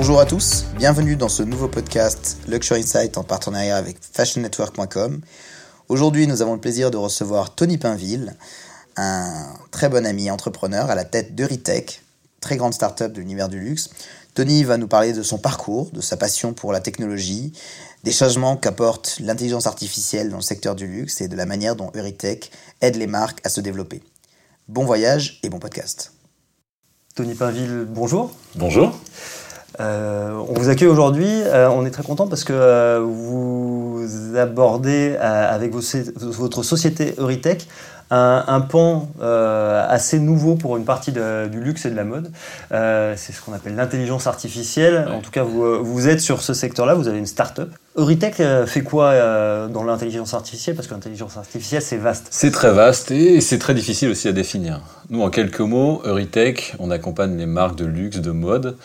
Bonjour à tous, bienvenue dans ce nouveau podcast Luxury Insight en partenariat avec fashionnetwork.com. Aujourd'hui, nous avons le plaisir de recevoir Tony Pinville, un très bon ami entrepreneur à la tête d'Euritech, très grande start-up de l'univers du luxe. Tony va nous parler de son parcours, de sa passion pour la technologie, des changements qu'apporte l'intelligence artificielle dans le secteur du luxe et de la manière dont Euritech aide les marques à se développer. Bon voyage et bon podcast. Tony Pinville, bonjour. Bonjour. Euh, on vous accueille aujourd'hui. Euh, on est très content parce que euh, vous abordez avec vos, votre société Euritech un, un pan assez nouveau pour une partie de, du luxe et de la mode. c'est ce qu'on appelle l'intelligence artificielle. En tout cas, vous, vous êtes sur ce secteur-là. Vous avez une start-up. Euritech fait quoi dans l'intelligence artificielle? Parce que l'intelligence artificielle, c'est vaste. C'est très vaste et c'est très difficile aussi à définir. Nous, en quelques mots, Euritech, on accompagne les marques de luxe, de mode,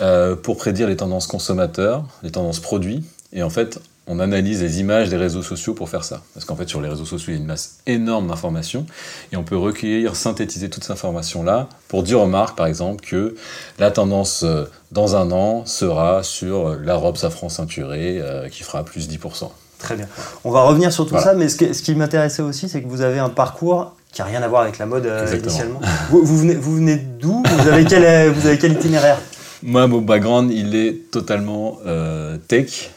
euh, pour prédire les tendances consommateurs, les tendances produits. Et en fait, on analyse les images des réseaux sociaux pour faire ça. Parce qu'en fait, sur les réseaux sociaux, il y a une masse énorme d'informations. Et on peut recueillir, synthétiser toutes ces informations-là pour dire aux marques, par exemple, que la tendance euh, dans un an sera sur la robe safran ceinturée euh, qui fera plus 10%. Très bien. On va revenir sur tout ça, mais ce, ce qui m'intéressait aussi, c'est que vous avez un parcours qui n'a rien à voir avec la mode euh, initialement. Vous, vous, venez, vous venez d'où? Vous, avez quel, euh, vous avez quel itinéraire? Moi, mon background, il est totalement euh, tech,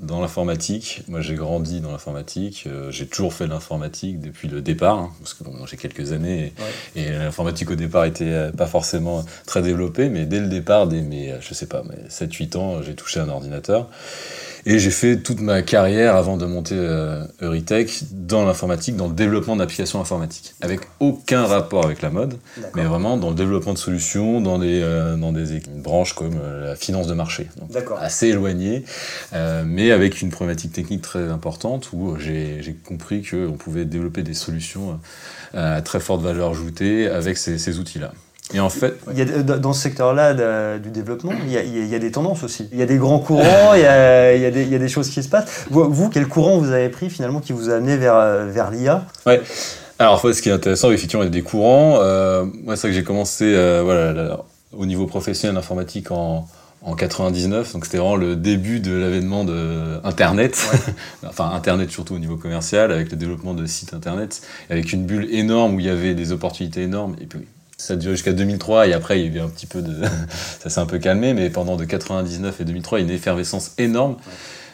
dans l'informatique. Moi, j'ai grandi dans l'informatique. j'ai toujours fait l'informatique depuis le départ, hein, parce que bon, j'ai quelques années et, l'informatique au départ était pas forcément très développée, mais dès le départ, dès mes, je sais pas, 7-8 ans, j'ai touché un ordinateur. Et j'ai fait toute ma carrière avant de monter euh, Euritech dans l'informatique, dans le développement d'applications informatiques, avec aucun rapport avec la mode, mais vraiment dans le développement de solutions, dans des, euh, dans des branches comme euh, la finance de marché. Donc, assez éloigné, mais avec une problématique technique très importante où j'ai compris qu'on pouvait développer des solutions à très forte valeur ajoutée avec ces, ces outils-là. Et en fait, il y a, dans ce secteur-là du développement, il y, a, il y, a, des tendances aussi. Il y a des grands courants, il y a, il y a, des, il y a des choses qui se passent. Vous, quel courant vous avez pris finalement qui vous a amené vers, vers l'IA Ouais. Alors, en fait, ce qui est intéressant, effectivement, il y a des courants. Euh, moi, c'est vrai que j'ai commencé euh, voilà, au niveau professionnel informatique en, en 99, donc c'était vraiment le début de l'avènement de Internet, enfin Internet surtout au niveau commercial, avec le développement de sites Internet, avec une bulle énorme où il y avait des opportunités énormes, et puis ça a duré jusqu'à 2003 et après il y a eu un petit peu de ça s'est un peu calmé mais pendant de 99 et 2003 il y a une effervescence énorme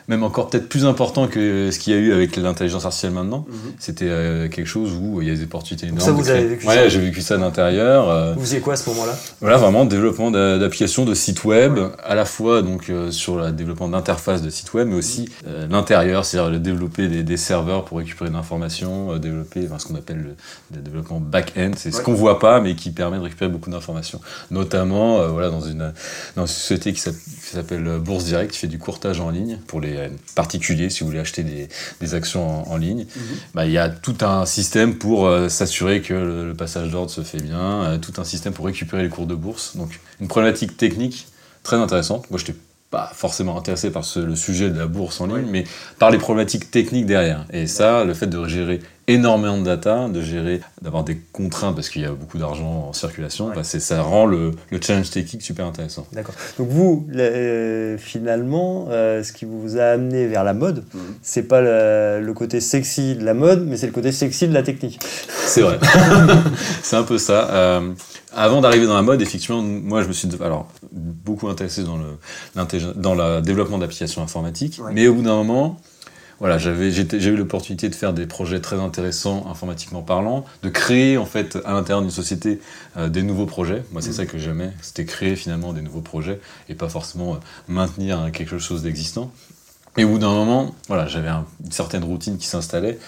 même encore peut-être plus important que ce qu'il y a eu avec l'intelligence artificielle maintenant. Mhm. C'était euh, quelque chose où il y a des opportunités énormes. Ça, vous avez vécu ouais, j'ai vécu ça d'intérieur. Euh, vous faisiez quoi à ce moment-là? Voilà, vraiment développement d'applications de sites web, à la fois donc euh, sur le développement d'interfaces de sites web, mais aussi l'intérieur, c'est-à-dire le développer des, des, serveurs pour récupérer de l'information, développer enfin, ce qu'on appelle le, développement back-end, c'est ce qu'on voit pas, mais qui permet de récupérer beaucoup d'informations. Notamment, voilà, dans une, dans une société qui s'appelle Bourse Direct, qui fait du courtage en ligne pour les particulier, si vous voulez acheter des, actions en, ligne, mhm. bah, il y a tout un système pour euh, s'assurer que le, passage d'ordre se fait bien, euh, tout un système pour récupérer les cours de bourse. Donc une problématique technique très intéressante. Moi, je n'étais pas forcément intéressé par le sujet de la bourse en ligne, mais par les problématiques techniques derrière. Et ça, le fait de gérer énormément de data, de gérer, d'avoir des contraintes parce qu'il y a beaucoup d'argent en circulation, bah, ça rend le, le, challenge technique super intéressant. D'accord. Donc vous, euh, finalement, euh, ce qui vous a amené vers la mode, mm. c'est pas le, côté sexy de la mode, mais c'est le côté sexy de la technique. C'est vrai. c'est un peu ça. Euh, avant d'arriver dans la mode, effectivement, moi je me suis alors beaucoup intéressé dans le dans le développement d'applications informatiques, mais au bout d'un moment voilà, j'avais, j'ai eu l'opportunité de faire des projets très intéressants informatiquement parlant, de créer en fait à l'intérieur d'une société euh, des nouveaux projets. Moi, c'est mm. ça que j'aimais, c'était créer finalement des nouveaux projets et pas forcément euh, maintenir quelque chose d'existant. Et au bout d'un moment, voilà, j'avais une certaine routine qui s'installait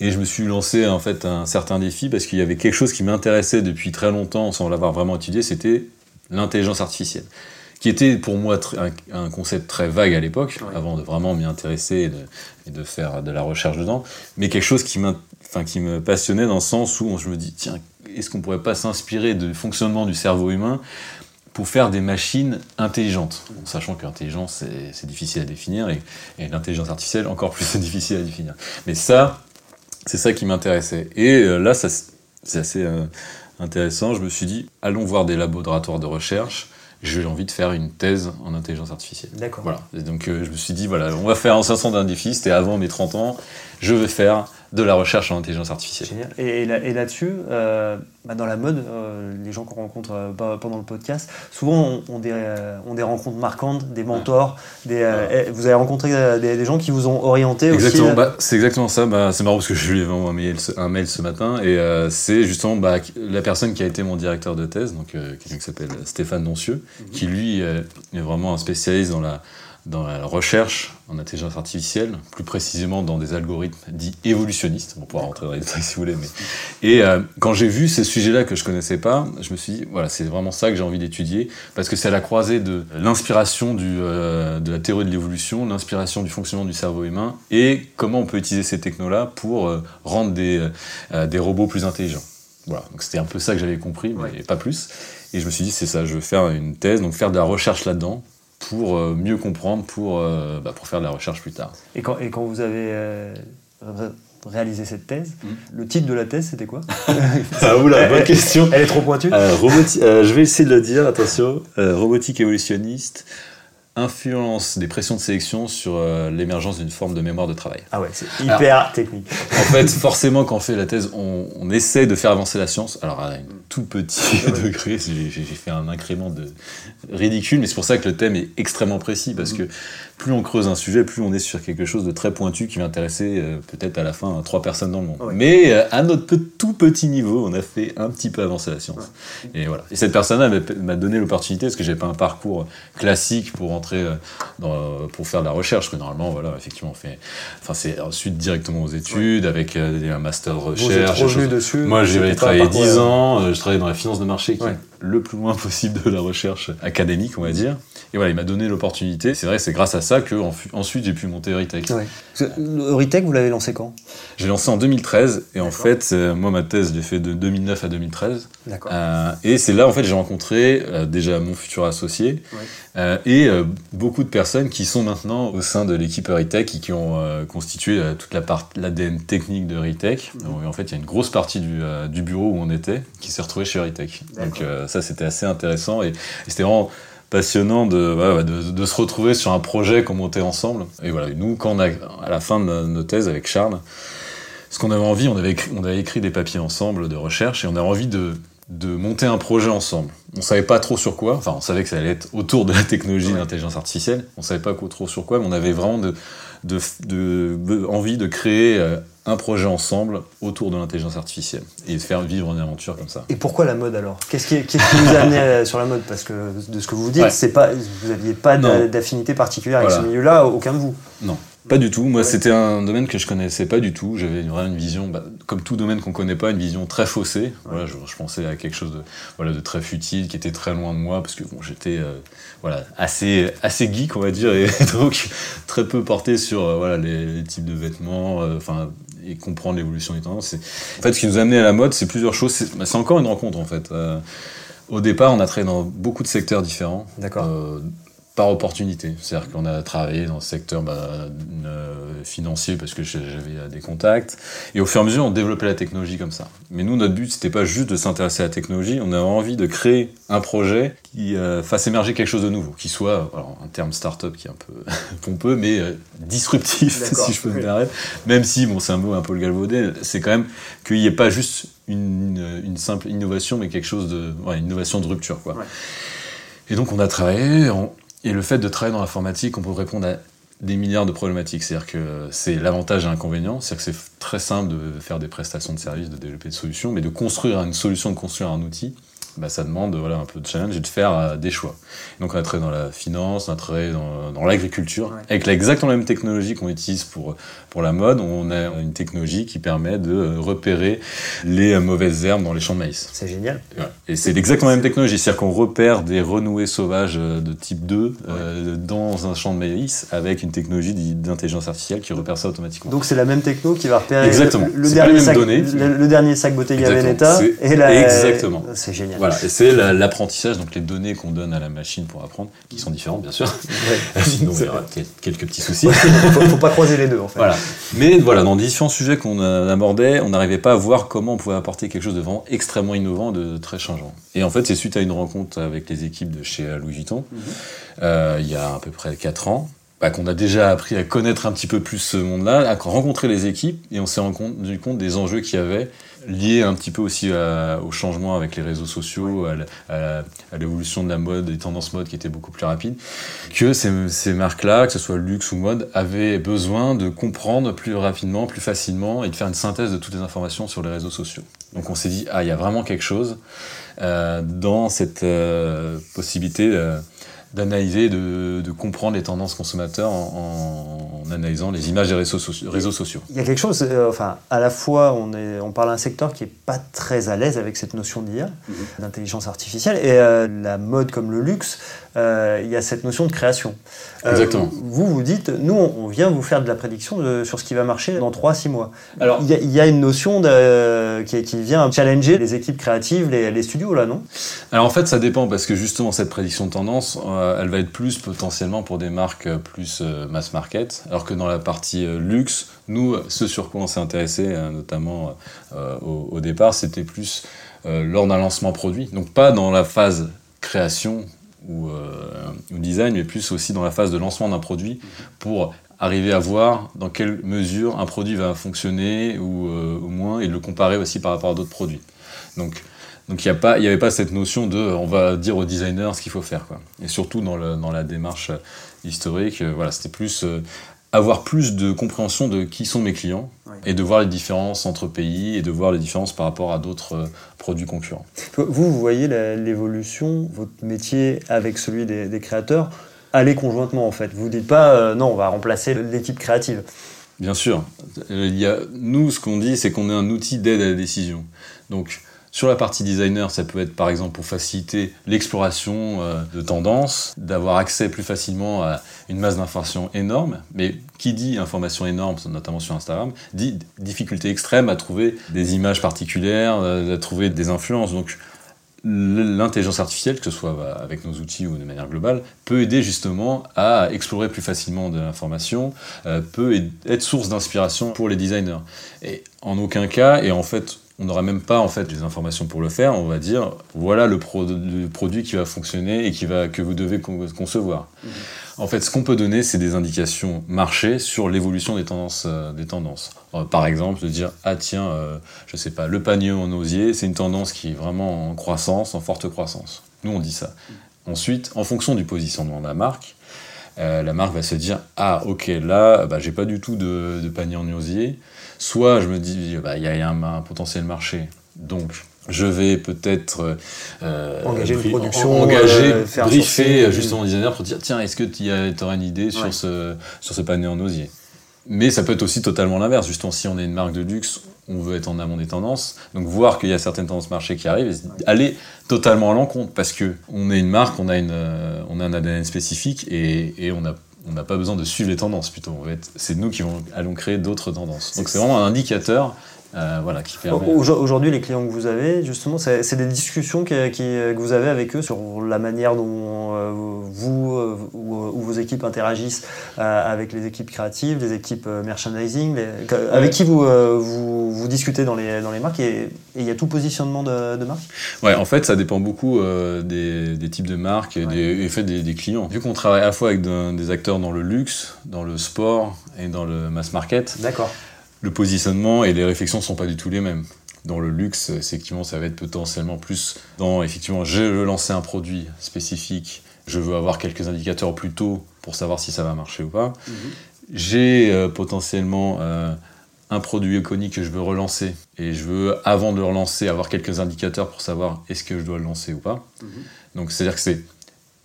et je me suis lancé en fait un certain défi parce qu'il y avait quelque chose qui m'intéressait depuis très longtemps sans l'avoir vraiment étudié, c'était l'intelligence artificielle qui était pour moi un, concept très vague à l'époque, avant de vraiment m'y intéresser et de, faire de la recherche dedans, mais quelque chose qui, qui me passionnait dans le sens où je me dis, tiens, est-ce qu'on pourrait pas s'inspirer du fonctionnement du cerveau humain pour faire des machines intelligentes, sachant que l'intelligence c'est difficile à définir et, l'intelligence artificielle encore plus difficile à définir. Mais ça, c'est ça qui m'intéressait. Et euh, là, c'est assez euh, intéressant. Je me suis dit, allons voir des laboratoires de recherche j'ai envie de faire une thèse en intelligence artificielle. D'accord. Voilà. Et donc euh, je me suis dit, voilà, on va faire en 500 d'un défi, c'était avant mes 30 ans, je vais faire de la recherche en intelligence artificielle. Génial. Et, et là- et là-dessus, euh, bah, dans la mode, euh, les gens qu'on rencontre euh, bah, pendant le podcast, souvent ont, ont des, ont des rencontres marquantes, des mentors. Des, et vous avez rencontré des, des gens qui vous ont orienté Exactement, aussi. bah, c'est exactement ça. Bah, c'est marrant parce que je lui ai envoyé un mail, ce- un mail ce matin et c'est justement bah, la personne qui a été mon directeur de thèse, donc quelqu'un qui s'appelle Stéphane Doncieux, qui lui est vraiment un spécialiste dans la, dans la recherche en intelligence artificielle, plus précisément dans des algorithmes dits évolutionnistes. On pourra rentrer dans les détails si vous voulez. Mais... Et euh, quand j'ai vu ces sujets-là que je connaissais pas, je me suis dit, voilà, c'est vraiment ça que j'ai envie d'étudier, parce que c'est à la croisée de l'inspiration du, euh, de la théorie de l'évolution, l'inspiration du fonctionnement du cerveau humain, et comment on peut utiliser ces technos-là pour euh, rendre des, des robots plus intelligents. Voilà, donc c'était un peu ça que j'avais compris, mais Ouais. pas plus. Et je me suis dit, c'est ça, je veux faire une thèse, donc faire de la recherche là-dedans, pour euh, mieux comprendre, pour, euh, bah, pour faire de la recherche plus tard. Et quand, et quand vous avez euh, ré- réalisé cette thèse, Mm. le titre de la thèse, c'était quoi? Ah oula, bonne question Elle est trop pointue je vais essayer de le dire, attention. Euh, robotique évolutionniste, influence des pressions de sélection sur euh, l'émergence d'une forme de mémoire de travail. Ah ouais, c'est hyper technique. En fait, forcément, quand on fait la thèse, on, on essaie de faire avancer la science. Alors, à un tout petit degré, j'ai j'ai fait un incrément de ridicule, mais c'est pour ça que le thème est extrêmement précis, parce que plus on creuse un sujet, plus on est sur quelque chose de très pointu qui va intéresser euh, peut-être à la fin trois personnes dans le monde. Ouais. Mais euh, à notre tout petit niveau, on a fait un petit peu avancer la science. Et voilà. Et cette personne-là m'a- donné l'opportunité, parce que j'avais pas un parcours classique pour entrer euh, dans, pour faire de la recherche, que normalement, voilà, effectivement, on fait, enfin, c'est ensuite directement aux études, avec un master de Vous êtes recherche. dessus. moi, j'ai travaillé parcours, 10 euh, ans, je travaillais dans la finance de marché, qui le plus loin possible de la recherche académique, on va dire. Et voilà, il m'a donné l'opportunité. C'est vrai, c'est grâce à ça que ensuite j'ai pu monter Euritech. Ouais. Le Euritech, vous l'avez lancé quand? J'ai lancé en 2013, et en fait, euh, moi, ma thèse, je l'ai fait de 2009 à 2013. D'accord. Euh, et c'est là, en fait, j'ai rencontré euh, déjà mon futur associé Ouais. euh, et euh, beaucoup de personnes qui sont maintenant au sein de l'équipe Euritech et qui ont euh, constitué euh, toute la part, l'ADN technique de Euritech. Donc, en fait, il y a une grosse partie du, euh, du bureau où on était qui s'est retrouvée chez Euritech. Donc euh, ça, c'était assez intéressant et, et c'était vraiment passionnant de, de, de se retrouver sur un projet qu'on montait ensemble. Et voilà, nous, quand on a, à la fin de nos thèses avec Charles, ce qu'on avait envie, on avait, écrit, on avait écrit des papiers ensemble de recherche et on avait envie de, de monter un projet ensemble. On savait pas trop sur quoi, enfin on savait que ça allait être autour de la technologie Ouais. d'intelligence artificielle, on savait pas trop sur quoi, mais on avait vraiment de, de, de- de- envie de créer euh, un projet ensemble autour de l'intelligence artificielle et de faire vivre une aventure comme ça. Et pourquoi la mode alors? Qu'est-ce qui, vous a amené euh, sur la mode? Parce que de ce que vous dites, Ouais. c'est pas, vous n'aviez pas d'affinité particulière avec ce milieu-là, aucun de vous. Non, pas du tout. Moi, Ouais. c'était un domaine que je connaissais pas du tout. J'avais vraiment une vision, bah, comme tout domaine qu'on connaît pas, une vision très faussée. Voilà, je, je pensais à quelque chose de, voilà, de très futile, qui était très loin de moi, parce que bon, j'étais euh, voilà, assez, assez geek, on va dire, et donc très peu porté sur euh, voilà, les, les types de vêtements, euh, et comprendre l'évolution des tendances. En fait, ce qui nous a amené à la mode, c'est plusieurs choses. C'est bah, c'est encore une rencontre, en fait. Euh, au départ, on a travaillé dans beaucoup de secteurs différents. D'accord. Euh, par opportunité. C'est-à-dire qu'on a travaillé dans le secteur bah, euh, financier parce que j'avais euh, des contacts. Et au fur et à mesure, on développait la technologie comme ça. Mais nous, notre but, c'était pas juste de s'intéresser à la technologie. On avait envie de créer un projet qui euh, fasse émerger quelque chose de nouveau, qui soit, alors, un terme start-up qui est un peu pompeux, mais euh, disruptif, si je peux me permettre. Même si, bon, c'est un mot un peu le galvaudé, c'est quand même qu'il n'y ait pas juste une, une simple innovation, mais quelque chose de, ouais, une innovation de rupture, quoi. Ouais. Et donc on a travaillé, on- et le fait de travailler dans l'informatique, on peut répondre à des milliards de problématiques. C'est-à-dire que c'est l'avantage et l'inconvénient, c'est-à-dire que c'est très simple de faire des prestations de services, de développer des solutions, mais de construire une solution, de construire un outil, bah, ça demande voilà, un peu de challenge et de faire euh, des choix. Donc on a travaillé dans la finance, on a travaillé dans, dans l'agriculture, Ouais. avec exactement la même technologie qu'on utilise pour, pour la mode, on a une technologie qui permet de euh, repérer les euh, mauvaises herbes dans les champs de maïs. C'est génial. Et c'est exactement la même technologie, c'est-à-dire qu'on repère des renouées sauvages de type 2 euh, dans un champ de maïs avec une technologie d'i- d'intelligence artificielle qui repère ça automatiquement. Donc c'est la même techno qui va repérer Exactement. le, dernier sac, données. le, le dernier sac et la Exactement. C'est génial. Voilà, et c'est l'apprentissage, donc les données qu'on donne à la machine pour apprendre, qui sont différentes bien sûr. Sinon il y aura quelques petits soucis. faut, faut pas croiser les deux en fait. Voilà. Mais voilà, dans différents sujets qu'on abordait, on n'arrivait pas à voir comment on pouvait apporter quelque chose de vraiment extrêmement innovant, de très changeant. Et en fait, c'est suite à une rencontre avec les équipes de chez Louis Vuitton, mhm. euh, il y a à peu près 4 ans, bah, qu'on a déjà appris à connaître un petit peu plus ce monde-là, à rencontrer les équipes, et on s'est rendu compte des enjeux qu'il y avait liés un petit peu aussi au changement avec les réseaux sociaux, à, l'évolution de la mode, des tendances mode qui étaient beaucoup plus rapides, que ces, marques-là, que ce soit luxe ou mode, avaient besoin de comprendre plus rapidement, plus facilement, et de faire une synthèse de toutes les informations sur les réseaux sociaux. Donc on s'est dit, ah, il y a vraiment quelque chose euh, dans cette euh, possibilité... Euh, d'analyser, de, de, comprendre les tendances consommateurs en, en, analysant les images des réseaux, réseaux, sociaux. Il y a quelque chose, euh, enfin, à la fois, on, est, on parle d'un secteur qui n'est pas très à l'aise avec cette notion d'IA, mhm. d'intelligence artificielle, et euh, la mode comme le luxe, euh, il y a cette notion de création. Exactement. Vous, vous dites, nous, on vient vous faire de la prédiction de, sur ce qui va marcher dans 3-6 mois. Alors, il y, a, il y, a, une notion de, qui, qui, vient challenger les équipes créatives, les, les, studios, là, non? Alors, en fait, ça dépend, parce que justement, cette prédiction de tendance, euh, elle va être plus potentiellement pour des marques plus euh, mass market, alors que dans la partie euh, luxe, nous, ce sur quoi on s'est intéressé, notamment au, au, départ, c'était plus lors d'un lancement produit. Donc pas dans la phase création ou, ou, design, mais plus aussi dans la phase de lancement d'un produit pour arriver à voir dans quelle mesure un produit va fonctionner ou, ou moins et le comparer aussi par rapport à d'autres produits. Donc il n'y avait pas cette notion de on va dire aux designers ce qu'il faut faire. Quoi. Et surtout dans, le, dans la démarche historique, euh, voilà, c'était plus euh, avoir plus de compréhension de qui sont mes clients et de voir les différences entre pays et de voir les différences par rapport à d'autres euh, produits concurrents. Vous, vous voyez l'évolution, votre métier avec celui des, créateurs, aller conjointement en fait. Vous ne dites pas non, on va remplacer l'équipe créative. Bien sûr. Il y a, nous, ce qu'on dit, c'est qu'on est un outil d'aide à la décision. Donc, sur la partie designer, ça peut être par exemple pour faciliter l'exploration euh, de tendances, d'avoir accès plus facilement à une masse d'informations énorme. Mais qui dit information énorme, notamment sur Instagram, dit difficulté extrême à trouver des images particulières, euh, à trouver des influences. Donc l'intelligence artificielle, que ce soit bah, avec nos outils ou de manière globale, peut aider justement à explorer plus facilement de l'information, euh, peut être source d'inspiration pour les designers. Et en aucun cas, et en fait on n'aura même pas en fait les informations pour le faire. On va dire voilà le, produit qui va fonctionner et qui va que vous devez concevoir. Mhm. En fait, ce qu'on peut donner, c'est des indications marché sur l'évolution des tendances. Euh, des tendances. Euh, par exemple, de dire ah tiens, euh, je sais pas, le panier en osier, c'est une tendance qui est vraiment en croissance, en forte croissance. Nous, on dit ça. Mhm. Ensuite, en fonction du positionnement de la marque, la marque va se dire ah ok là, bah, j'ai pas du tout de, de panier en osier Soit je me dis, bah, il y a, un, potentiel marché, donc je vais peut-être euh, engager une production, engager, euh, briefer justement le designer pour dire tiens, est-ce que tu auras une idée sur, ce, sur ce panier en osier? Mais ça peut être aussi totalement l'inverse. Justement, si on est une marque de luxe, on veut être en amont des tendances. Donc voir qu'il y a certaines tendances marché qui arrivent, aller totalement à l'encontre. Parce que on est une marque, on a, une, euh, on a un ADN spécifique et, et on a on n'a pas besoin de suivre les tendances plutôt. C'est nous qui allons créer d'autres tendances. Donc c'est vraiment un indicateur euh, voilà, qui Aujourd'hui, les clients que vous avez, justement, c'est des discussions que vous avez avec eux sur la manière dont euh, vous euh, ou, vos équipes interagissent avec les équipes créatives, les équipes merchandising, avec qui vous, vous, discutez dans les, dans les marques et il y a tout positionnement de, de marque? Ouais, en fait, ça dépend beaucoup des, types de marques et, des, fait, des, clients. Vu qu'on travaille à la fois avec des acteurs dans le luxe, dans le sport et dans le mass market. D'accord le positionnement et les réflexions ne sont pas du tout les mêmes. Dans le luxe, effectivement, ça va être potentiellement plus dans, effectivement, je veux lancer un produit spécifique, je veux avoir quelques indicateurs plus tôt pour savoir si ça va marcher ou pas. Mhm. J'ai euh, potentiellement euh, un produit iconique que je veux relancer et je veux, avant de le relancer, avoir quelques indicateurs pour savoir est-ce que je dois le lancer ou pas. Mhm. Donc, c'est-à-dire que c'est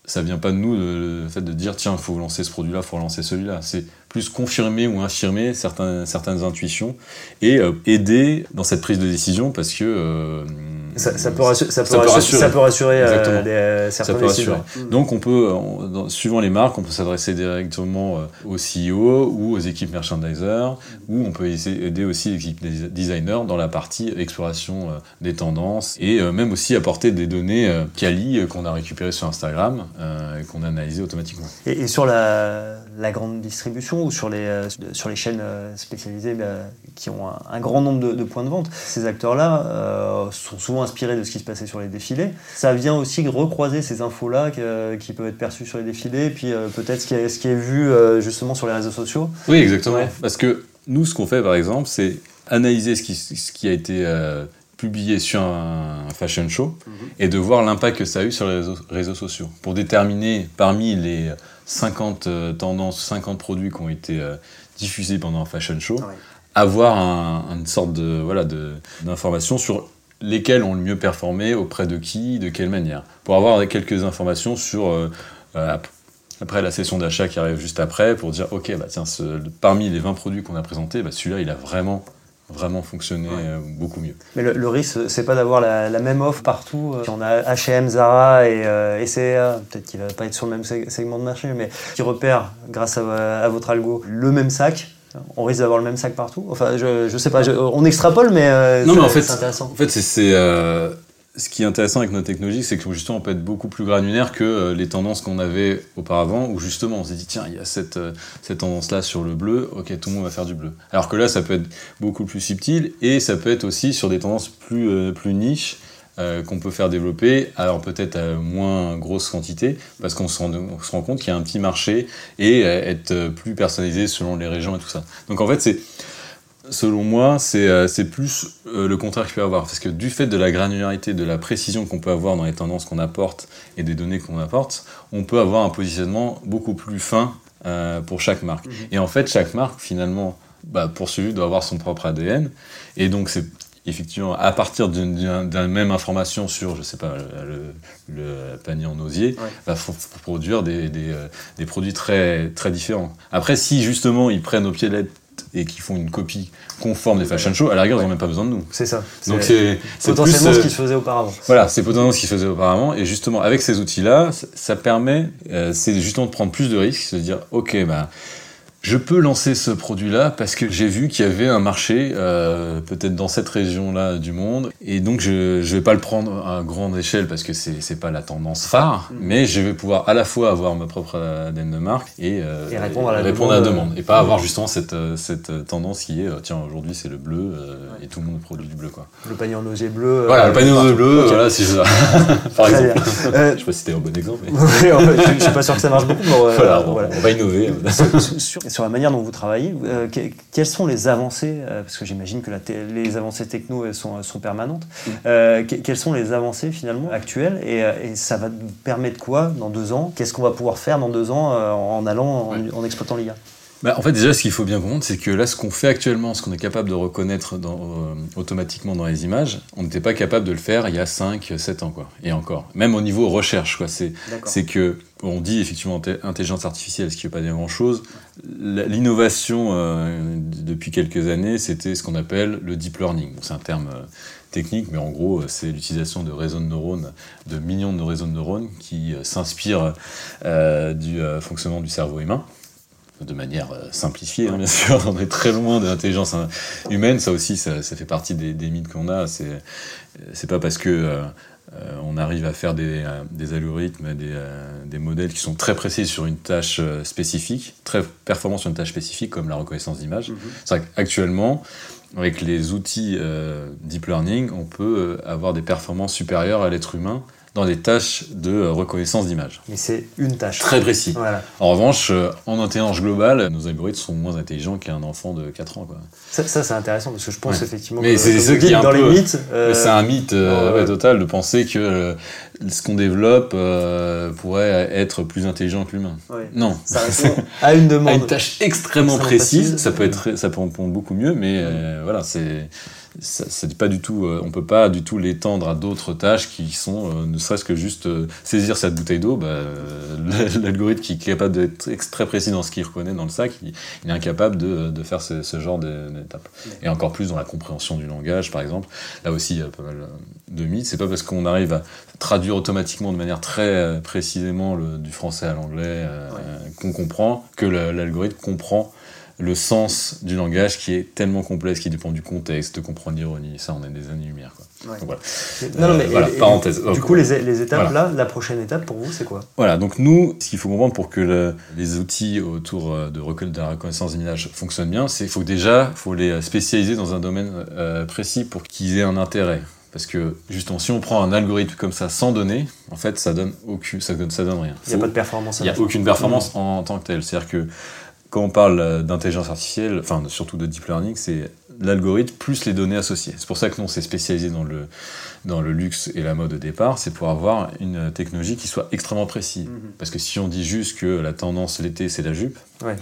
ça vient pas de nous le, fait de dire tiens il faut lancer ce produit là il faut lancer celui-là c'est plus confirmer ou infirmer certaines, certaines intuitions et aider dans cette prise de décision parce que ça, peut rassurer, ça, peut rassurer, ça peut rassurer. Certains Donc on peut, suivant les marques, on peut s'adresser directement aux CEO ou aux équipes merchandisers ou on peut aider aussi les équipes designers dans la partie exploration des tendances et même aussi apporter des données quali qu'on a récupérées sur Instagram et qu'on a analysées automatiquement. Et, sur la, la, grande distribution ou sur les, sur les chaînes spécialisées bah, qui ont un, grand nombre de, de, points de vente, ces acteurs-là sont souvent inspiré de ce qui se passait sur les défilés. Ça vient aussi recroiser ces infos-là qui peuvent être perçues sur les défilés, puis euh, peut-être ce, qui est, ce qui est vu euh, justement sur les réseaux sociaux. Oui, exactement. Parce que nous, ce qu'on fait par exemple, c'est analyser ce qui, ce qui a été euh, publié sur un fashion show mhm. et de voir l'impact que ça a eu sur les réseaux, sociaux pour déterminer parmi les 50 tendances, 50 produits qui ont été diffusés pendant un fashion show. avoir une sorte de voilà d'information sur lesquels ont le mieux performé, auprès de qui, de quelle manière. Pour avoir quelques informations sur, euh, euh, après la session d'achat qui arrive juste après, pour dire, ok, bah, tiens, parmi les 20 produits qu'on a présentés, bah, celui-là, il a vraiment vraiment fonctionné euh, beaucoup mieux. Mais le, risque, c'est pas d'avoir la, même offre partout. Si on a H&M, Zara et, et CA, peut-être qu'il va pas être sur le même segment de marché, mais qui repère, grâce à votre algo, le même sac, on risque d'avoir le même sac partout. Enfin, je, je sais pas, on extrapole, mais, euh, non, mais en fait, c'est intéressant. En fait, c'est euh, ce qui est intéressant avec nos technologies, c'est que justement, on peut être beaucoup plus granulaire que euh, les tendances qu'on avait auparavant, où justement, on s'est dit, tiens, il y a cette, cette tendance-là sur le bleu, ok, tout le monde va faire du bleu. Alors que là, ça peut être beaucoup plus subtil, et ça peut être aussi sur des tendances plus, plus niches, euh, qu'on peut faire développer, alors peut-être à moins grosse quantité, parce qu'on se, rend compte qu'il y a un petit marché et euh, être plus personnalisé selon les régions et tout ça. Donc en fait, c'est selon moi, c'est euh, plus le contraire qu'il peut avoir. Parce que du fait de la granularité, de la précision qu'on peut avoir dans les tendances qu'on apporte et des données qu'on apporte, on peut avoir un positionnement beaucoup plus fin pour chaque marque. Mhm. Et en fait, chaque marque, finalement, bah, poursuivi doit avoir son propre ADN. Et donc, c'est effectivement, à partir d'une même information sur, je sais pas, le, panier en osier, il bah, faut, produire des, des, euh, des, produits très, très différents. Après, si justement ils prennent au pied de lettre et qu'ils font une copie conforme des fashion shows, à la rigueur, ils n'ont même pas besoin de nous. C'est ça. Donc c'est potentiellement ce euh, qui se faisait auparavant. Voilà, c'est potentiellement ce qui se faisait auparavant. Et justement, avec ces outils-là, ça, permet, euh, c'est justement de prendre plus de risques, se dire, ok, bah, je peux lancer ce produit-là parce que j'ai vu qu'il y avait un marché, euh, peut-être dans cette région-là du monde, et donc je ne vais pas le prendre à grande échelle parce que c'est n'est pas la tendance phare, mm. mais je vais pouvoir à la fois avoir ma propre ADN de marque et, euh, répondre, à la, répondre demande, à la demande, et pas avoir justement cette, euh, cette tendance qui est tiens aujourd'hui c'est le bleu et tout le monde produit du bleu quoi. Le panier en osier bleu. Voilà, le panier en osier bleu, voilà, si je par exemple. je sais pas si c'était un bon exemple. Mais... je, ne suis pas sûr que ça marche beaucoup. Mais voilà, on, va innover sur la manière dont vous travaillez, euh, quelles sont les avancées euh, Parce que j'imagine que les avancées techno sont, sont permanentes. Mm. Euh, quelles sont les avancées finalement actuelles et, ça va nous permettre quoi dans deux ans? Qu'est-ce qu'on va pouvoir faire dans deux ans en allant, en, exploitant l'IA bah, en fait, déjà, ce qu'il faut bien comprendre, c'est que là, ce qu'on fait actuellement, ce qu'on est capable de reconnaître automatiquement dans les images, on n'était pas capable de le faire il y a 5, 7 ans, quoi. Et encore. Même au niveau recherche, quoi. C'est que on dit effectivement intelligence artificielle, ce qui ne veut pas dire grand-chose. L'innovation euh, depuis quelques années, c'était ce qu'on appelle le deep learning. c'est un terme euh, technique, mais en gros, c'est l'utilisation de réseaux de neurones, de millions de réseaux de neurones qui euh, s'inspirent du fonctionnement du cerveau humain de manière simplifiée, hein, bien sûr. On est très loin de l'intelligence hein, humaine. Ça aussi, ça, fait partie des, des mythes qu'on a. C'est pas parce que euh, on arrive à faire des, euh, algorithmes, euh, des, modèles qui sont très précis sur une tâche spécifique, très performants sur une tâche spécifique comme la reconnaissance d'image. Mhm. C'est vrai qu'actuellement, avec les outils deep learning, on peut avoir des performances supérieures à l'être humain dans des tâches de euh, reconnaissance d'image. Mais c'est une tâche. Très précis. En revanche, euh, en intelligence globale, nos algorithmes sont moins intelligents qu'un enfant de 4 ans. Quoi. Ça, c'est intéressant parce que je pense effectivement Mais que c'est ce qui est dans les mythes. Euh, c'est un mythe total de penser que ce qu'on développe pourrait être plus intelligent que l'humain. Non. Ça répond à une demande. à une tâche extrêmement précise. Ça peut, être, ça peut répondre beaucoup mieux, mais voilà, c'est c'est pas du tout, euh, on peut pas du tout l'étendre à d'autres tâches qui sont, euh, ne serait-ce que juste euh, saisir cette bouteille d'eau. Bah, L'algorithme qui est capable d'être très précis dans ce qu'il reconnaît dans le sac, il, est incapable de, de faire ce, ce genre d'étapes. Et encore plus dans la compréhension du langage, par exemple. Là aussi, il y a pas mal de mythes. C'est pas parce qu'on arrive à traduire automatiquement de manière très précisément le, du français à l'anglais qu'on comprend que l'algorithme comprend le sens du langage qui est tellement complexe, qui dépend du contexte, de comprendre l'ironie. Ça, on a des années-lumière. Quoi. voilà. Non, mais voilà, parenthèse. du coup, les, étapes là, la prochaine étape pour vous, c'est quoi? Voilà, donc nous, ce qu'il faut comprendre pour que les outils autour euh, de, de la reconnaissance d'image fonctionnent bien, c'est qu'il faut déjà faut les spécialiser dans un domaine euh, précis pour qu'ils aient un intérêt. Parce que justement, si on prend un algorithme comme ça sans données, en fait, ça donne aucun, ça donne, ça donne rien. Il n'y a pas de performance. Il n'y a aucune performance en, en tant que telle. C'est-à-dire que quand on parle euh, d'intelligence artificielle, enfin surtout de deep learning, c'est l'algorithme plus les données associées. C'est pour ça que nous on s'est spécialisé dans le, dans le luxe et la mode au départ, c'est pour avoir une technologie qui soit extrêmement précise. Mhm. Parce que si on dit juste que la tendance l'été c'est la jupe, ouais.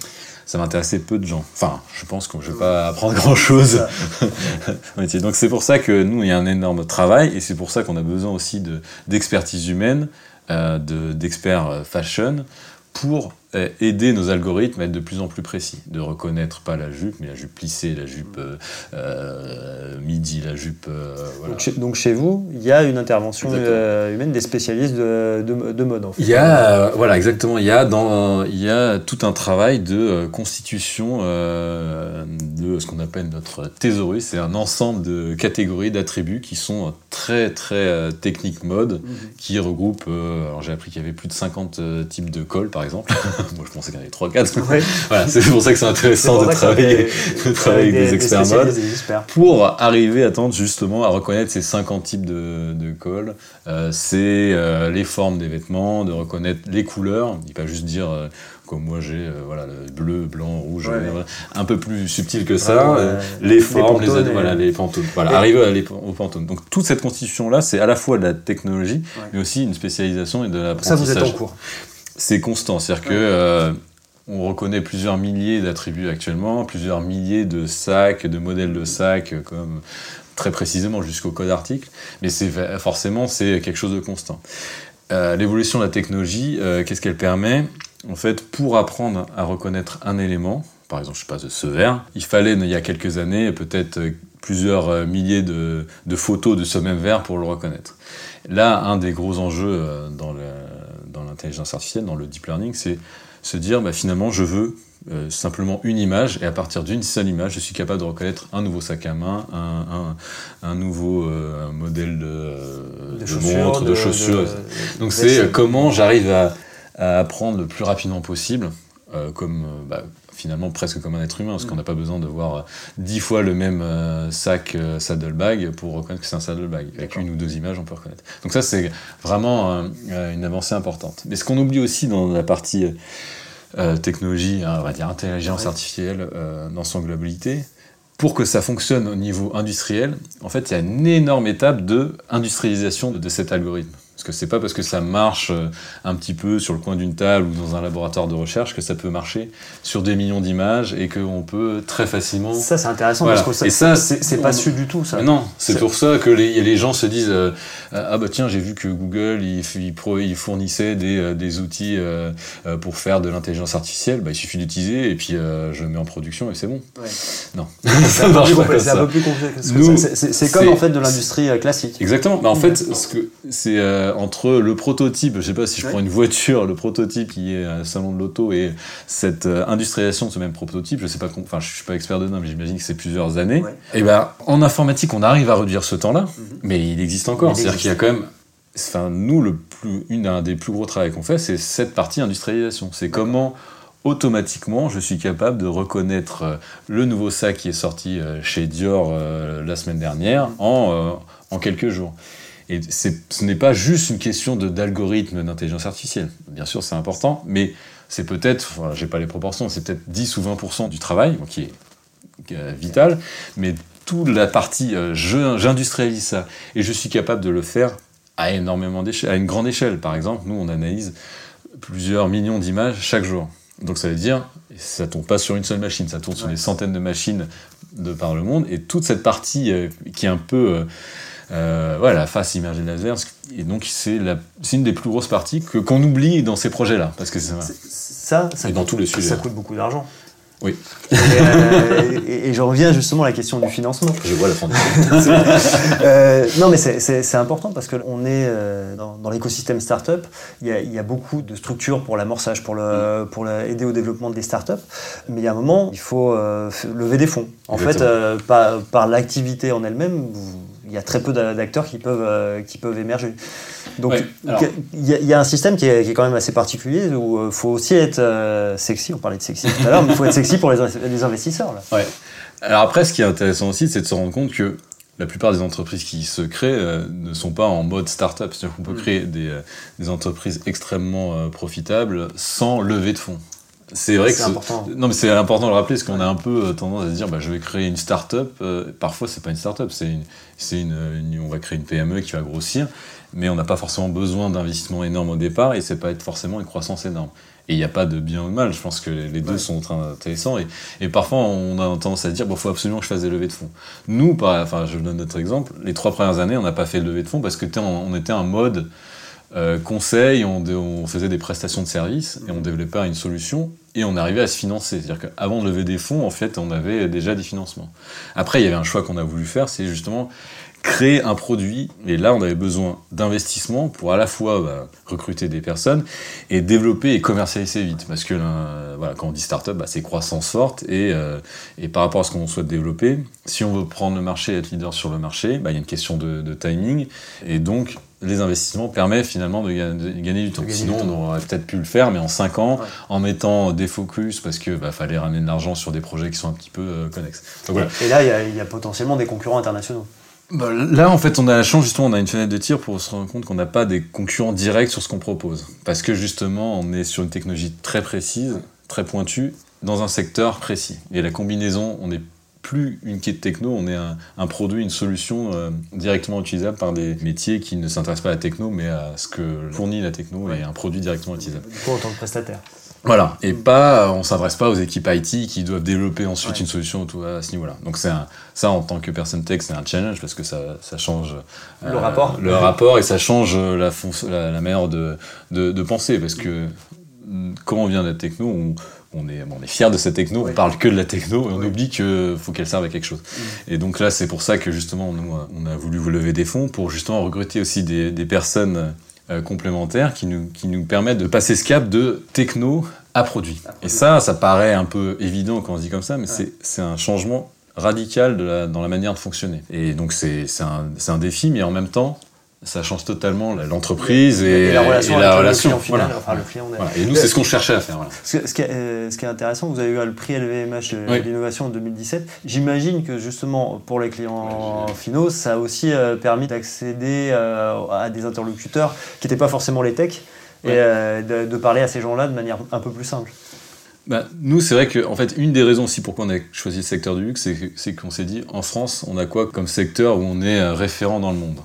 ça m'intéressait peu de gens. Enfin, je pense que je ne vais pas apprendre grand chose. Donc c'est pour ça que nous il y a un énorme travail et c'est pour ça qu'on a besoin aussi d'expertise humaine, euh, d'experts euh, fashion pour euh, aider nos algorithmes à être de plus en plus précis, de reconnaître pas la jupe, mais la jupe plissée, la jupe euh, euh midi, la jupe. Euh, voilà. donc, chez, vous, il y a une intervention humaine des spécialistes de, de, mode. En fait. Il y a, voilà, exactement. Il y a dans, il y a tout un travail de constitution de ce qu'on appelle notre thésaurus. C'est un ensemble de catégories d'attributs qui sont très très techniques mode, mhm. qui regroupent. alors j'ai appris qu'il y avait plus de 50 types de cols, par exemple. Moi, je pensais qu'il y en avait 3-4. voilà, c'est pour ça que c'est intéressant de travailler, avec des, experts mode pour arriver à tendre justement à reconnaître ces 50 types de, de cols, euh, c'est euh, les formes des vêtements, de reconnaître les couleurs. Il pas juste dire euh, comme moi j'ai euh, voilà le bleu, blanc, rouge, un peu plus subtil que ça. les formes, les, voilà les pantônes. Voilà, arriver aux pantônes. Donc toute cette constitution là, c'est à la fois de la technologie, mais aussi une spécialisation et de la. Ça vous êtes en cours c'est constant. C'est-à-dire que euh, on reconnaît plusieurs milliers d'attributs actuellement, plusieurs milliers de sacs, de modèles de sacs, comme très précisément jusqu'au code article. Mais c'est forcément c'est quelque chose de constant. Euh, l'évolution de la technologie, euh, qu'est-ce qu'elle permet? En fait, pour apprendre à reconnaître un élément, par exemple, je sais pas, ce verre, il fallait, il y a quelques années, peut-être plusieurs milliers de, de, photos de ce même verre pour le reconnaître. Là, un des gros enjeux dans le, l'intelligence artificielle, dans le deep learning, c'est se dire bah, finalement je veux euh, simplement une image et à partir d'une seule image, je suis capable de reconnaître un nouveau sac à main, un, un, nouveau euh, modèle de, de, montre, de, chaussures. Donc c'est comment j'arrive à, à, apprendre le plus rapidement possible, euh, comme bah, finalement presque comme un être humain, parce qu'on n'a pas besoin de voir dix fois le même euh, sac euh, saddlebag pour reconnaître que c'est un saddlebag. Avec une ou deux images, on peut reconnaître. Donc ça, c'est vraiment euh, une avancée importante. Mais ce qu'on oublie aussi dans la partie technologie, hein, on va dire intelligence artificielle dans son globalité, pour que ça fonctionne au niveau industriel, en fait, il y a une énorme étape de industrialisation de cet algorithme. Parce que c'est pas parce que ça marche euh, un petit peu sur le coin d'une table ou dans un laboratoire de recherche que ça peut marcher sur des millions d'images et qu'on peut très facilement. Ça, c'est intéressant parce que ça, et ça, c'est pas su du tout, ça. non, c'est pour ça que les, les gens se disent euh, Ah bah tiens, j'ai vu que Google il, il, fournissait des, euh, des outils pour faire de l'intelligence artificielle. Bah, il suffit d'utiliser et puis je mets en production et c'est bon. Non, ça marche pas C'est un peu plus compliqué. C'est comme en fait de l'industrie classique. Exactement. Bah, en fait, ce que c'est euh, entre le prototype, je sais pas si je prends une voiture, le prototype qui est un salon de l'auto et cette euh, industrialisation de ce même prototype, je sais pas, enfin je suis pas expert dedans, mais j'imagine que c'est plusieurs années. Et ben en informatique, on arrive à réduire ce temps-là, mhm. mais il existe encore. C'est-à-dire qu'il y a quand même Enfin, nous, le plus, une un des plus gros travaux qu'on fait, c'est cette partie industrialisation. C'est comment automatiquement, je suis capable de reconnaître euh, le nouveau sac qui est sorti chez Dior la semaine dernière mhm. en, en quelques jours. Et ce n'est pas juste une question d'algorithme d'intelligence artificielle. Bien sûr, c'est important, mais c'est peut-être, enfin, j'ai pas les proportions, c'est peut-être 10 ou 20% du travail, qui est, vital, mais toute la partie, euh, j'industrialise ça, et je suis capable de le faire à énormément d'échelle, à une grande échelle. Par exemple, nous, on analyse plusieurs millions d'images chaque jour. Donc ça veut dire, ça tourne pas sur une seule machine, ça tourne sur des centaines de machines de par le monde. Et toute cette partie qui est un peu euh, voilà, la face immergée laser. Et donc, c'est une des plus grosses parties qu'on oublie dans ces projets-là. Parce que ça, ça, dans tous les sujets. Ça coûte beaucoup d'argent. Oui. Euh, et, je reviens justement à la question du financement. Je vois la euh, non, mais c'est important parce qu'on est euh, dans, l'écosystème startup. Il y, a, il y a beaucoup de structures pour l'amorçage, pour, le, pour aider au développement des startups. Mais il y a un moment, il faut lever des fonds. En fait, par, par l'activité en elle-même, il y a très peu d'acteurs qui peuvent, euh, qui peuvent émerger. Donc il y, a un système qui est, quand même assez particulier où il euh, faut aussi être euh, sexy, on parlait de sexy tout à l'heure, mais il faut être sexy pour les, les investisseurs. Là. Ouais. Alors après, ce qui est intéressant aussi, c'est de se rendre compte que la plupart des entreprises qui se créent ne sont pas en mode start-up. C'est-à-dire qu'on peut mm. créer des, des entreprises extrêmement profitables sans lever de fonds. C'est vrai que c'est important. Non, mais c'est important de le rappeler, parce qu'on a un peu euh, tendance à se dire, bah, je vais créer une start-up. Euh, parfois, c'est pas une start-up, c'est une, c'est une, on va créer une PME qui va grossir, mais on n'a pas forcément besoin d'investissement énorme au départ, et c'est pas être forcément une croissance énorme. Et il n'y a pas de bien ou de mal. Je pense que les deux sont intéressants. Et, et parfois, on a tendance à dire, bon, faut absolument que je fasse des levées de fonds. Nous, par, enfin, je donne notre exemple. Les trois premières années, on n'a pas fait de levée de fonds parce que on était en mode euh, conseil, on, faisait des prestations de services et on développait une solution et on arrivait à se financer. C'est-à-dire qu'avant de lever des fonds, en fait, on avait déjà des financements. Après, il y avait un choix qu'on a voulu faire, c'est justement créer un produit. Et là, on avait besoin d'investissement pour à la fois bah, recruter des personnes et développer et commercialiser vite. Parce que voilà, quand on dit startup, bah, c'est croissance forte. Et, euh, et, par rapport à ce qu'on souhaite développer, si on veut prendre le marché et être leader sur le marché, bah, il y a une question de, de timing. Et donc, les investissements permettent finalement de, gagner du temps. Sinon, on aurait peut-être pu le faire, mais en 5 ans, en mettant des focus, parce qu'il bah, fallait ramener de l'argent sur des projets qui sont un petit peu euh, connexes. Et là, il y, a potentiellement des concurrents internationaux. Bah, là, en fait, on a la chance, justement, on a une fenêtre de tir pour se rendre compte qu'on n'a pas des concurrents directs sur ce qu'on propose. Parce que, justement, on est sur une technologie très précise, très pointue, dans un secteur précis. Et la combinaison, on est plus une quête techno, on est un, produit, une solution euh, directement utilisable par des métiers qui ne s'intéressent pas à la techno, mais à ce que fournit la techno et un produit directement utilisable. Du coup, en tant que prestataire. Voilà, et pas, on s'adresse pas aux équipes IT qui doivent développer ensuite une solution à ce niveau-là. Donc c'est ça en tant que personne tech, c'est un challenge parce que ça, ça change le rapport, le rapport et ça change la, la, manière de, de, de, penser parce que quand on vient de la techno, on, on est, on est fier de cette techno, on parle que de la techno et on oublie qu'il faut qu'elle serve à quelque chose. Mm. Et donc là, c'est pour ça que justement, nous, on a voulu vous lever des fonds pour justement recruter aussi des, des personnes euh, complémentaires qui nous, qui nous permettent de passer ce cap de techno à produit. Et ça, ça paraît un peu évident quand on se dit comme ça, mais c'est un changement radical de la, dans la manière de fonctionner. Et donc c'est un, un défi, mais en même temps, ça change totalement l'entreprise et, la relation, et la relation. Le client enfin, le client Et nous, c'est ce qu'on cherchait à faire. Voilà. Ce, qui est, euh, ce, qui est, intéressant, vous avez eu le prix LVMH de l'innovation en 2017. J'imagine que justement, pour les clients finaux, ça a aussi euh, permis d'accéder euh, à des interlocuteurs qui n'étaient pas forcément les techs et de, de, parler à ces gens-là de manière un peu plus simple. Bah, nous, c'est vrai que, en fait, une des raisons aussi pourquoi on a choisi le secteur du luxe, c'est qu'on s'est dit, en France, on a quoi comme secteur où on est référent dans le monde?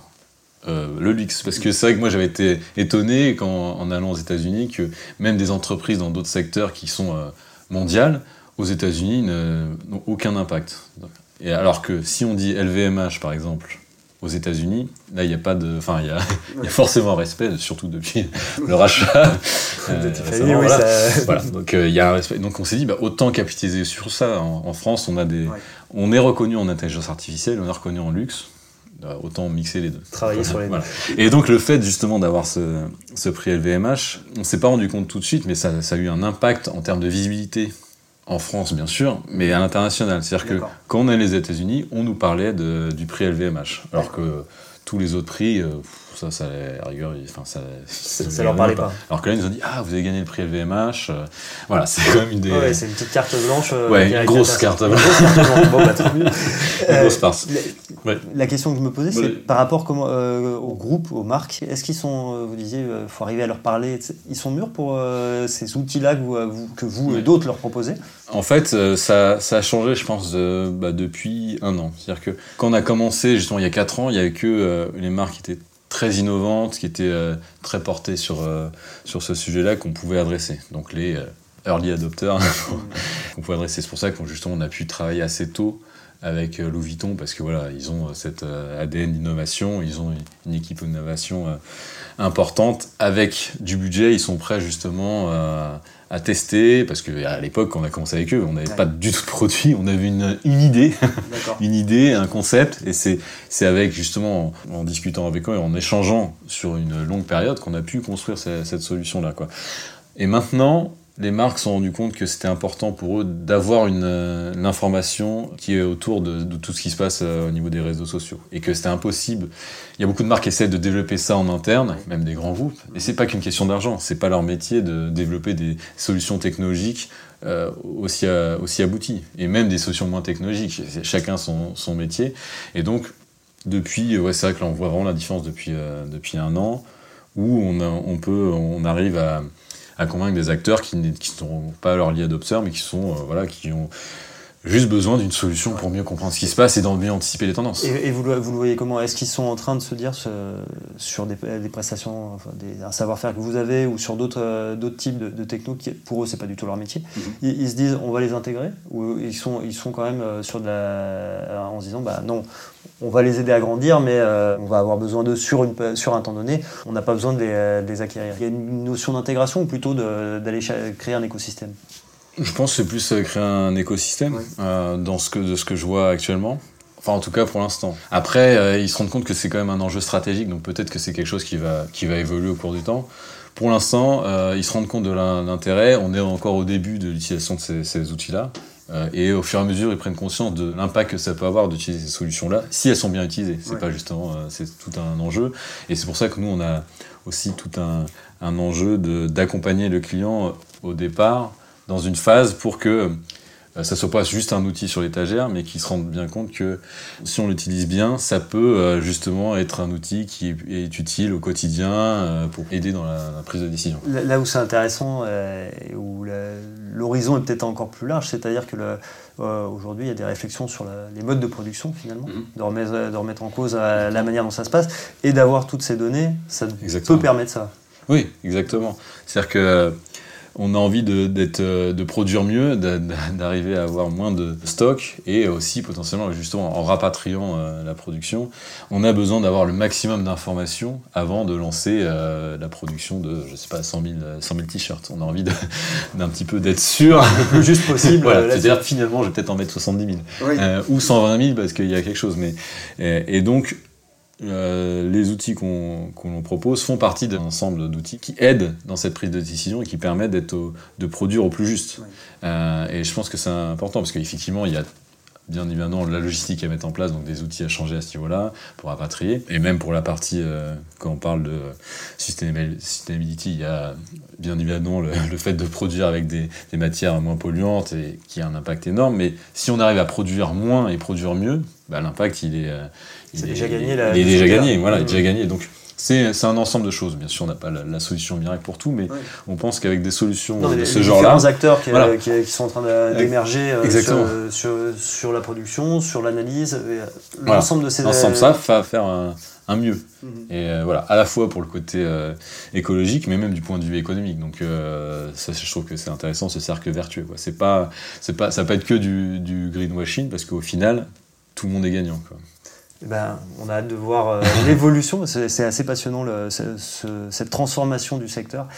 Euh, le luxe. Parce que c'est vrai que moi j'avais été étonné quand, en allant aux États-Unis que même des entreprises dans d'autres secteurs qui sont euh, mondiales, aux États-Unis, n'ont aucun impact. Et alors que si on dit LVMH par exemple, aux États-Unis, là il n'y a pas de. Enfin, il y a, y a, forcément un respect, surtout depuis le rachat. euh, voilà. Donc euh, il y a un respect. Donc on s'est dit, bah, autant capitaliser sur ça. En, France, on, a des, on est reconnu en intelligence artificielle, on est reconnu en luxe. Euh, autant mixer les deux. Travailler sur les deux. Et donc le fait justement d'avoir ce, ce, prix LVMH, on s'est pas rendu compte tout de suite, mais ça, ça, a eu un impact en termes de visibilité en France bien sûr, mais à l'international. C'est-à-dire que quand on est les États-Unis, on nous parlait de, du prix LVMH, alors que tous les autres prix, euh, ça, ça, rigueur, enfin, ça, ça, leur parlait pas. Alors que là, ils nous ont dit, ah, vous avez gagné le prix LVMH. Euh, voilà, c'est quand même une des. Ouais, c'est une petite carte blanche. Euh, ouais, une grosse carte blanche. bon, bah, une grosse farce. La, la, question que je me posais, c'est par rapport comment, au groupe, aux marques, est-ce qu'ils sont, vous disiez, il faut arriver à leur parler, ils sont mûrs pour ces outils-là que vous, que vous et d'autres leur proposez? En fait, ça, ça, a changé, je pense, bah, depuis un an. C'est-à-dire que quand on a commencé, justement, il y a quatre ans, il n'y avait que les marques qui étaient très innovante, qui était euh, très portée sur, euh, sur ce sujet-là qu'on pouvait adresser. Donc les euh, early adopters qu'on pouvait adresser. C'est pour ça qu'on on a pu travailler assez tôt avec Louis Vuitton parce que voilà, ils ont cet ADN d'innovation, ils ont une équipe d'innovation importante. Avec du budget, ils sont prêts justement à tester, parce qu'à l'époque, quand on a commencé avec eux, on n'avait pas du tout de produit, on avait une, une idée, une idée, un concept, et c'est, avec justement, en, discutant avec eux et en échangeant sur une longue période qu'on a pu construire cette, cette solution-là. Et maintenant, les marques se sont rendues compte que c'était important pour eux d'avoir une, euh, information qui est autour de, tout ce qui se passe euh, au niveau des réseaux sociaux et que c'était impossible. Il y a beaucoup de marques qui essaient de développer ça en interne, même des grands groupes, et c'est pas qu'une question d'argent, c'est pas leur métier de développer des solutions technologiques euh, aussi, aussi abouties et même des solutions moins technologiques. Chacun son, son métier et donc depuis, ouais, c'est vrai que là on voit vraiment la différence depuis depuis un an où on, on peut, on arrive à à convaincre des acteurs qui ne sont pas leur liés adopteurs, mais qui sont euh, voilà, qui ont juste besoin d'une solution pour mieux comprendre ce qui se passe et d'en mieux anticiper les tendances. Et, vous, le, vous, le, voyez comment? Est-ce qu'ils sont en train de se dire sur des, prestations, enfin, des, un savoir-faire que vous avez ou sur d'autres euh, d'autres types de, de techno qui, pour eux, c'est pas du tout leur métier, mhm. ils, se disent on va les intégrer ou ils sont, ils sont quand même euh, sur de la, en se disant bah non, on va les aider à grandir, mais euh, on va avoir besoin d'eux sur, une, sur un temps donné. On n'a pas besoin de les, de les, acquérir. Il y a une notion d'intégration ou plutôt d'aller créer un écosystème? Je pense que c'est plus euh, créer un écosystème euh, dans ce que, de ce que je vois actuellement. Enfin, en tout cas pour l'instant. Après, euh, ils se rendent compte que c'est quand même un enjeu stratégique, donc peut-être que c'est quelque chose qui va, qui va évoluer au cours du temps. Pour l'instant, ils se rendent compte de l'intérêt. On est encore au début de l'utilisation de ces, ces outils-là. Et au fur et à mesure, ils prennent conscience de l'impact que ça peut avoir d'utiliser ces solutions-là, si elles sont bien utilisées. C'est pas justement, c'est tout un enjeu. Et c'est pour ça que nous, on a aussi tout un, un enjeu d'accompagner le client au départ dans une phase pour que euh, ça soit pas juste un outil sur l'étagère, mais qu'ils se rendent bien compte que si on l'utilise bien, ça peut euh, justement être un outil qui est utile au quotidien euh, pour aider dans la, prise de décision. Là où c'est intéressant, où l'horizon est peut-être encore plus large, c'est-à-dire que aujourd'hui il y a des réflexions sur les modes de production finalement, de, remettre, de, remettre, en cause la manière dont ça se passe, et d'avoir toutes ces données, ça peut permettre ça. Oui, exactement. C'est-à-dire que on a envie de, euh, de produire mieux, d'arriver à avoir moins de stock et aussi potentiellement, justement, en rapatriant euh, la production, on a besoin d'avoir le maximum d'informations avant de lancer euh, la production de, je sais pas, 100 000, t-shirts. On a envie d'un petit peu d'être sûr. Le plus juste possible. C'est-à-dire finalement, je vais peut-être en mettre 70 000 ou 120 000 parce qu'il y a quelque chose. Mais, et donc, euh, les outils qu'on propose font partie d'un ensemble d'outils qui aident dans cette prise de décision et qui permettent de produire au plus juste. Euh, et je pense que c'est important parce qu'effectivement, il y a bien évidemment la logistique à mettre en place, donc des outils à changer à ce niveau-là pour rapatrier. Et même pour la partie, euh, quand on parle de sustainability, il y a bien évidemment le, fait de produire avec des, matières moins polluantes et qui a un impact énorme. Mais si on arrive à produire moins et produire mieux, bah, l'impact il est, il est, déjà gagné. il est déjà gagné, voilà, il est déjà gagné. Donc c'est un ensemble de choses. Bien sûr, on n'a pas la, solution miracle pour tout, mais on pense qu'avec des solutions de ce genre-là. différents acteurs qui, sont en train d'émerger euh, sur, sur, la production, sur l'analyse, euh, l'ensemble de ces. L'ensemble, ça va faire un, mieux. Mhm. Et euh, voilà, à la fois pour le côté écologique, mais même du point de vue économique. Donc, ça, je trouve que c'est intéressant ce cercle vertueux. C'est pas, pas, ça va pas être que du, du greenwashing, parce qu'au final, tout le monde est gagnant. Quoi. Eh ben, on a hâte de voir euh, l'évolution. C'est assez passionnant cette transformation du secteur.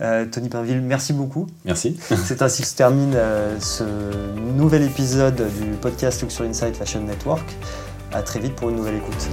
Euh, Tony Pinville, merci beaucoup. Merci. C'est ainsi que se termine euh, ce nouvel épisode du podcast Look sur Insight Fashion Network. À très vite pour une nouvelle écoute.